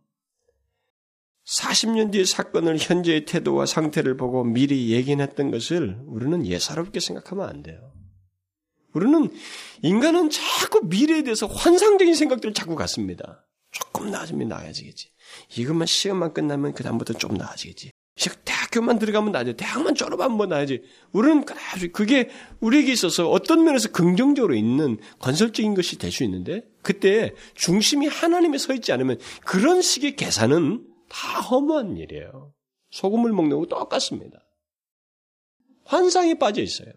Speaker 1: 40년 뒤의 사건을 현재의 태도와 상태를 보고 미리 예견했던 것을 우리는 예사롭게 생각하면 안 돼요. 우리는 인간은 자꾸 미래에 대해서 환상적인 생각들을 자꾸 갖습니다. 조금 나아지면 나아지겠지. 이것만 시험만 끝나면 그다음부터 좀 나아지겠지. 대학교만 들어가면 나아지. 대학만 졸업하면 뭐 나아지. 우리는 그게 우리에게 있어서 어떤 면에서 긍정적으로 있는 건설적인 것이 될 수 있는데 그때 중심이 하나님에 서 있지 않으면 그런 식의 계산은 다 허무한 일이에요. 소금을 먹는 거 똑같습니다. 환상에 빠져 있어요.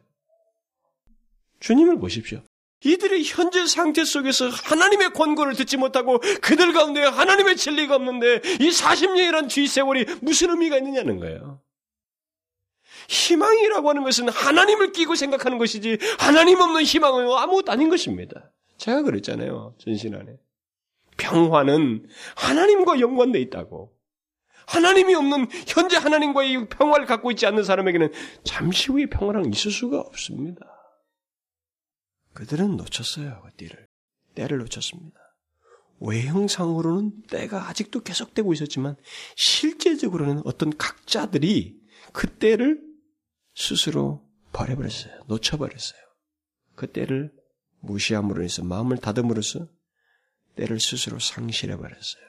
Speaker 1: 주님을 보십시오. 이들의 현재 상태 속에서 하나님의 권고를 듣지 못하고 그들 가운데 하나님의 진리가 없는데 이 40년이란 뒤 세월이 무슨 의미가 있느냐는 거예요. 희망이라고 하는 것은 하나님을 끼고 생각하는 것이지 하나님 없는 희망은 아무것도 아닌 것입니다. 제가 그랬잖아요. 전신 안에. 평화는 하나님과 연관돼 있다고. 하나님이 없는 현재 하나님과의 평화를 갖고 있지 않는 사람에게는 잠시 후에 평화랑 있을 수가 없습니다. 그들은 놓쳤어요, 그 띠를. 때를 놓쳤습니다. 외형상으로는 때가 아직도 계속되고 있었지만 실제적으로는 어떤 각자들이 그 때를 스스로 버려버렸어요. 놓쳐버렸어요. 그 때를 무시함으로 해서 마음을 다듬으로써 때를 스스로 상실해버렸어요.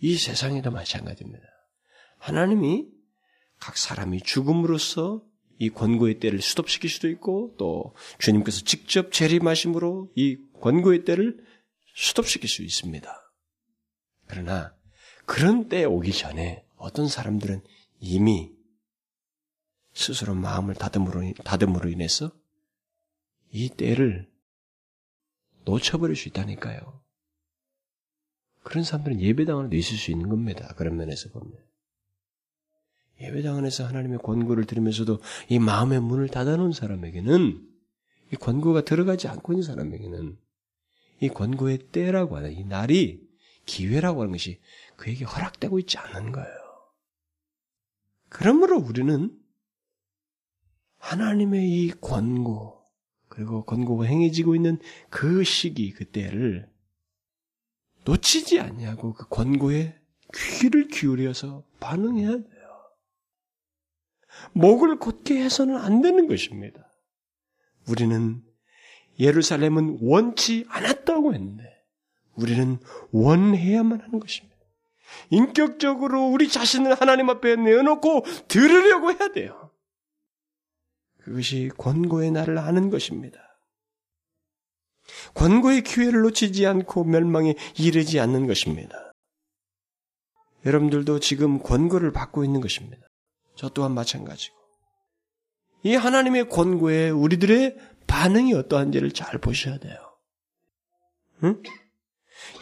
Speaker 1: 이 세상에도 마찬가지입니다. 하나님이 각 사람이 죽음으로써 이 권고의 때를 수습시킬 수도 있고 또 주님께서 직접 재림하심으로 이 권고의 때를 수습시킬 수 있습니다. 그러나 그런 때 오기 전에 어떤 사람들은 이미 스스로 마음을 다듬으로, 다듬으로 인해서 이 때를 놓쳐버릴 수 있다니까요. 그런 사람들은 예배당 안에도 있을 수 있는 겁니다. 그런 면에서 보면. 예배당 안에서 하나님의 권고를 들으면서도 이 마음의 문을 닫아놓은 사람에게는 이 권고가 들어가지 않고 있는 사람에게는 이 권고의 때라고 하는 이 날이 기회라고 하는 것이 그에게 허락되고 있지 않는 거예요. 그러므로 우리는 하나님의 이 권고 그리고 권고가 행해지고 있는 그 시기 그때를 놓치지 않냐고 그 권고에 귀를 기울여서 반응해야 돼요. 목을 곧게 해서는 안 되는 것입니다. 우리는 예루살렘은 원치 않았다고 했는데 우리는 원해야만 하는 것입니다. 인격적으로 우리 자신을 하나님 앞에 내어놓고 들으려고 해야 돼요. 그것이 권고의 날을 아는 것입니다. 권고의 기회를 놓치지 않고 멸망에 이르지 않는 것입니다. 여러분들도 지금 권고를 받고 있는 것입니다. 저 또한 마찬가지고. 이 하나님의 권고에 우리들의 반응이 어떠한지를 잘 보셔야 돼요. 응?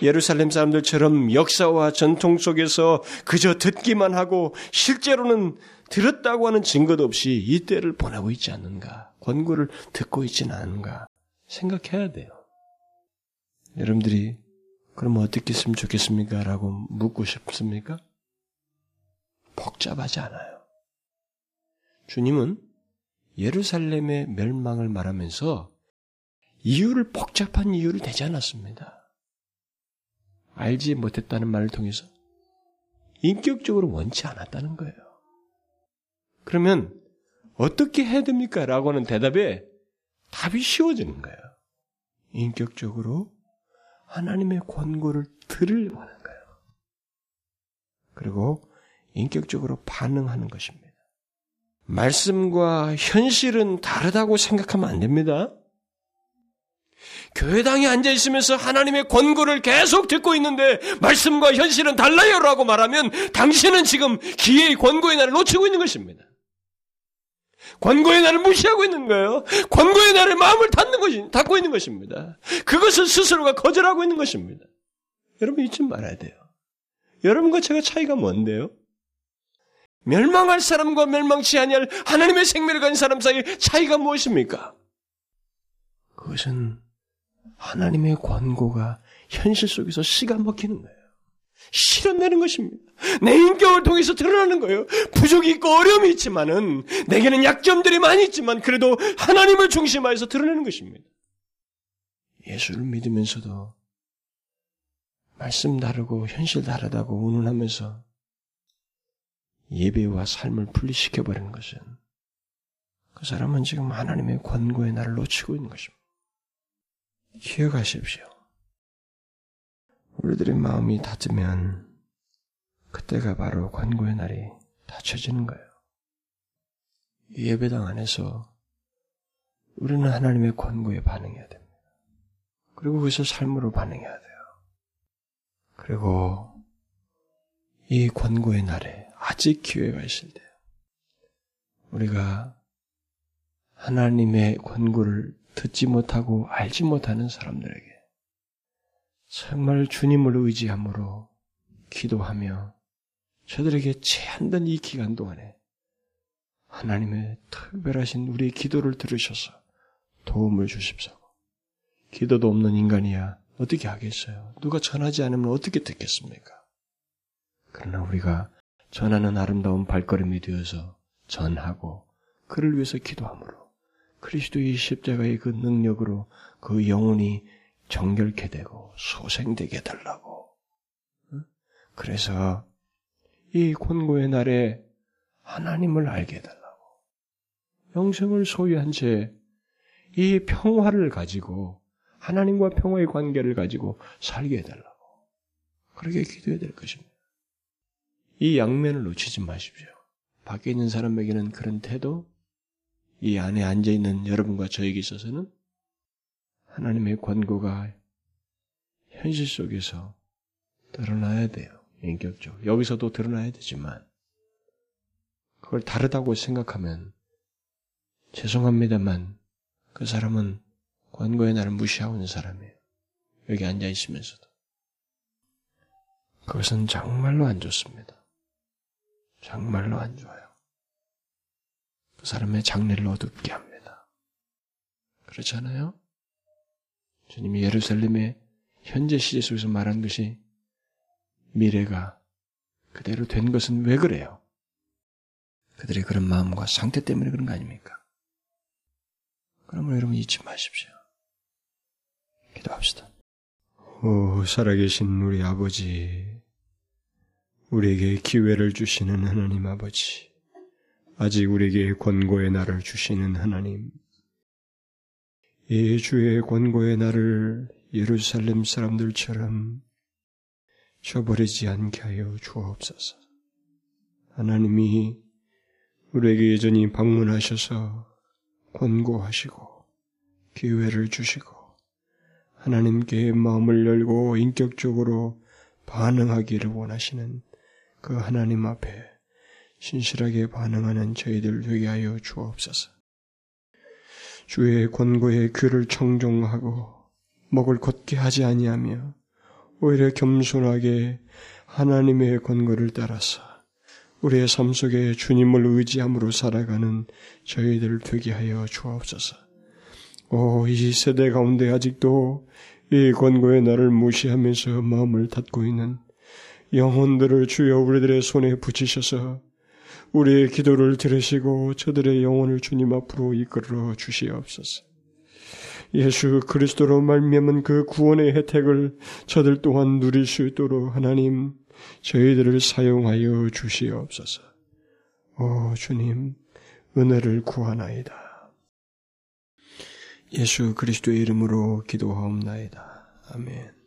Speaker 1: 예루살렘 사람들처럼 역사와 전통 속에서 그저 듣기만 하고 실제로는 들었다고 하는 증거도 없이 이 때를 보내고 있지 않는가. 권고를 듣고 있지는 않은가. 생각해야 돼요. 여러분들이 그럼 어떻게 했으면 좋겠습니까? 라고 묻고 싶습니까? 복잡하지 않아요. 주님은 예루살렘의 멸망을 말하면서 이유를 복잡한 이유를 대지 않았습니다. 알지 못했다는 말을 통해서 인격적으로 원치 않았다는 거예요. 그러면 어떻게 해야 됩니까? 라고 하는 대답에 답이 쉬워지는 거예요. 인격적으로 하나님의 권고를 들으려고 하는 거예요. 그리고 인격적으로 반응하는 것입니다. 말씀과 현실은 다르다고 생각하면 안 됩니다. 교회당에 앉아 있으면서 하나님의 권고를 계속 듣고 있는데 말씀과 현실은 달라요라고 말하면 당신은 지금 기회의 권고의 날을 놓치고 있는 것입니다. 권고의 날을 무시하고 있는 거예요. 권고의 날에 마음을 닫는 것이 닫고 있는 것입니다. 그것을 스스로가 거절하고 있는 것입니다. 여러분 잊지 말아야 돼요. 여러분과 제가 차이가 뭔데요? 멸망할 사람과 멸망치 아니할 하나님의 생명을 가진 사람 사이의 차이가 무엇입니까? 그것은 하나님의 권고가 현실 속에서 씨가 먹히는 거예요. 실현되는 것입니다. 내 인격을 통해서 드러나는 거예요. 부족이 있고 어려움이 있지만은 내게는 약점들이 많이 있지만 그래도 하나님을 중심하여서 드러내는 것입니다. 예수를 믿으면서도 말씀 다르고 현실 다르다고 운운하면서 예배와 삶을 분리시켜 버리는 것은 그 사람은 지금 하나님의 권고의 날을 놓치고 있는 것입니다. 기억하십시오. 우리들의 마음이 닫으면 그때가 바로 권고의 날이 닫혀지는 거예요. 예배당 안에서 우리는 하나님의 권고에 반응해야 됩니다. 그리고 그것을 삶으로 반응해야 돼요. 그리고 이 권고의 날에 아직 기회가 있을 때 우리가 하나님의 권고를 듣지 못하고 알지 못하는 사람들에게 정말 주님을 의지함으로 기도하며 저들에게 제한된 이 기간 동안에 하나님의 특별하신 우리의 기도를 들으셔서 도움을 주십사고 기도도 없는 인간이야 어떻게 하겠어요? 누가 전하지 않으면 어떻게 듣겠습니까? 그러나 우리가 전하는 아름다운 발걸음이 되어서 전하고 그를 위해서 기도함으로 그리스도의 십자가의 그 능력으로 그 영혼이 정결케 되고 소생되게 달라고. 그래서 이 권고의 날에 하나님을 알게 해달라고. 영생을 소유한 채 이 평화를 가지고 하나님과 평화의 관계를 가지고 살게 해달라고. 그렇게 기도해야 될 것입니다. 이 양면을 놓치지 마십시오. 밖에 있는 사람에게는 그런 태도, 이 안에 앉아 있는 여러분과 저에게 있어서는 하나님의 권고가 현실 속에서 드러나야 돼요. 인격적으로. 여기서도 드러나야 되지만, 그걸 다르다고 생각하면, 죄송합니다만, 그 사람은 권고의 나를 무시하고 있는 사람이에요. 여기 앉아 있으면서도. 그것은 정말로 안 좋습니다. 정말로 안 좋아요. 그 사람의 장래를 어둡게 합니다. 그렇잖아요? 주님이 예루살렘의 현재 시제 속에서 말한 것이 미래가 그대로 된 것은 왜 그래요? 그들의 그런 마음과 상태 때문에 그런 거 아닙니까? 그러면 여러분 잊지 마십시오. 기도합시다. 오, 살아계신 우리 아버지, 우리에게 기회를 주시는 하나님 아버지, 아직 우리에게 권고의 날을 주시는 하나님, 이 주의 권고의 날을 예루살렘 사람들처럼 저버리지 않게 하여 주옵소서. 하나님이 우리에게 여전히 방문하셔서 권고하시고 기회를 주시고 하나님께 마음을 열고 인격적으로 반응하기를 원하시는 그 하나님 앞에 신실하게 반응하는 저희들 되게 하여 주옵소서. 주의 권고에 귀를 청종하고 목을 곧게 하지 아니하며
Speaker 2: 오히려 겸손하게 하나님의 권고를 따라서 우리의 삶 속에 주님을 의지함으로 살아가는 저희들을 되게 하여 주옵소서. 오, 이 세대 가운데 아직도 이 권고의 나를 무시하면서 마음을 닫고 있는 영혼들을 주여 우리들의 손에 붙이셔서 우리의 기도를 들으시고 저들의 영혼을 주님 앞으로 이끌어 주시옵소서. 예수 그리스도로 말미암은 그 구원의 혜택을 저들 또한 누릴 수 있도록 하나님 저희들을 사용하여 주시옵소서. 오 주님 은혜를 구하나이다. 예수 그리스도의 이름으로 기도하옵나이다. 아멘.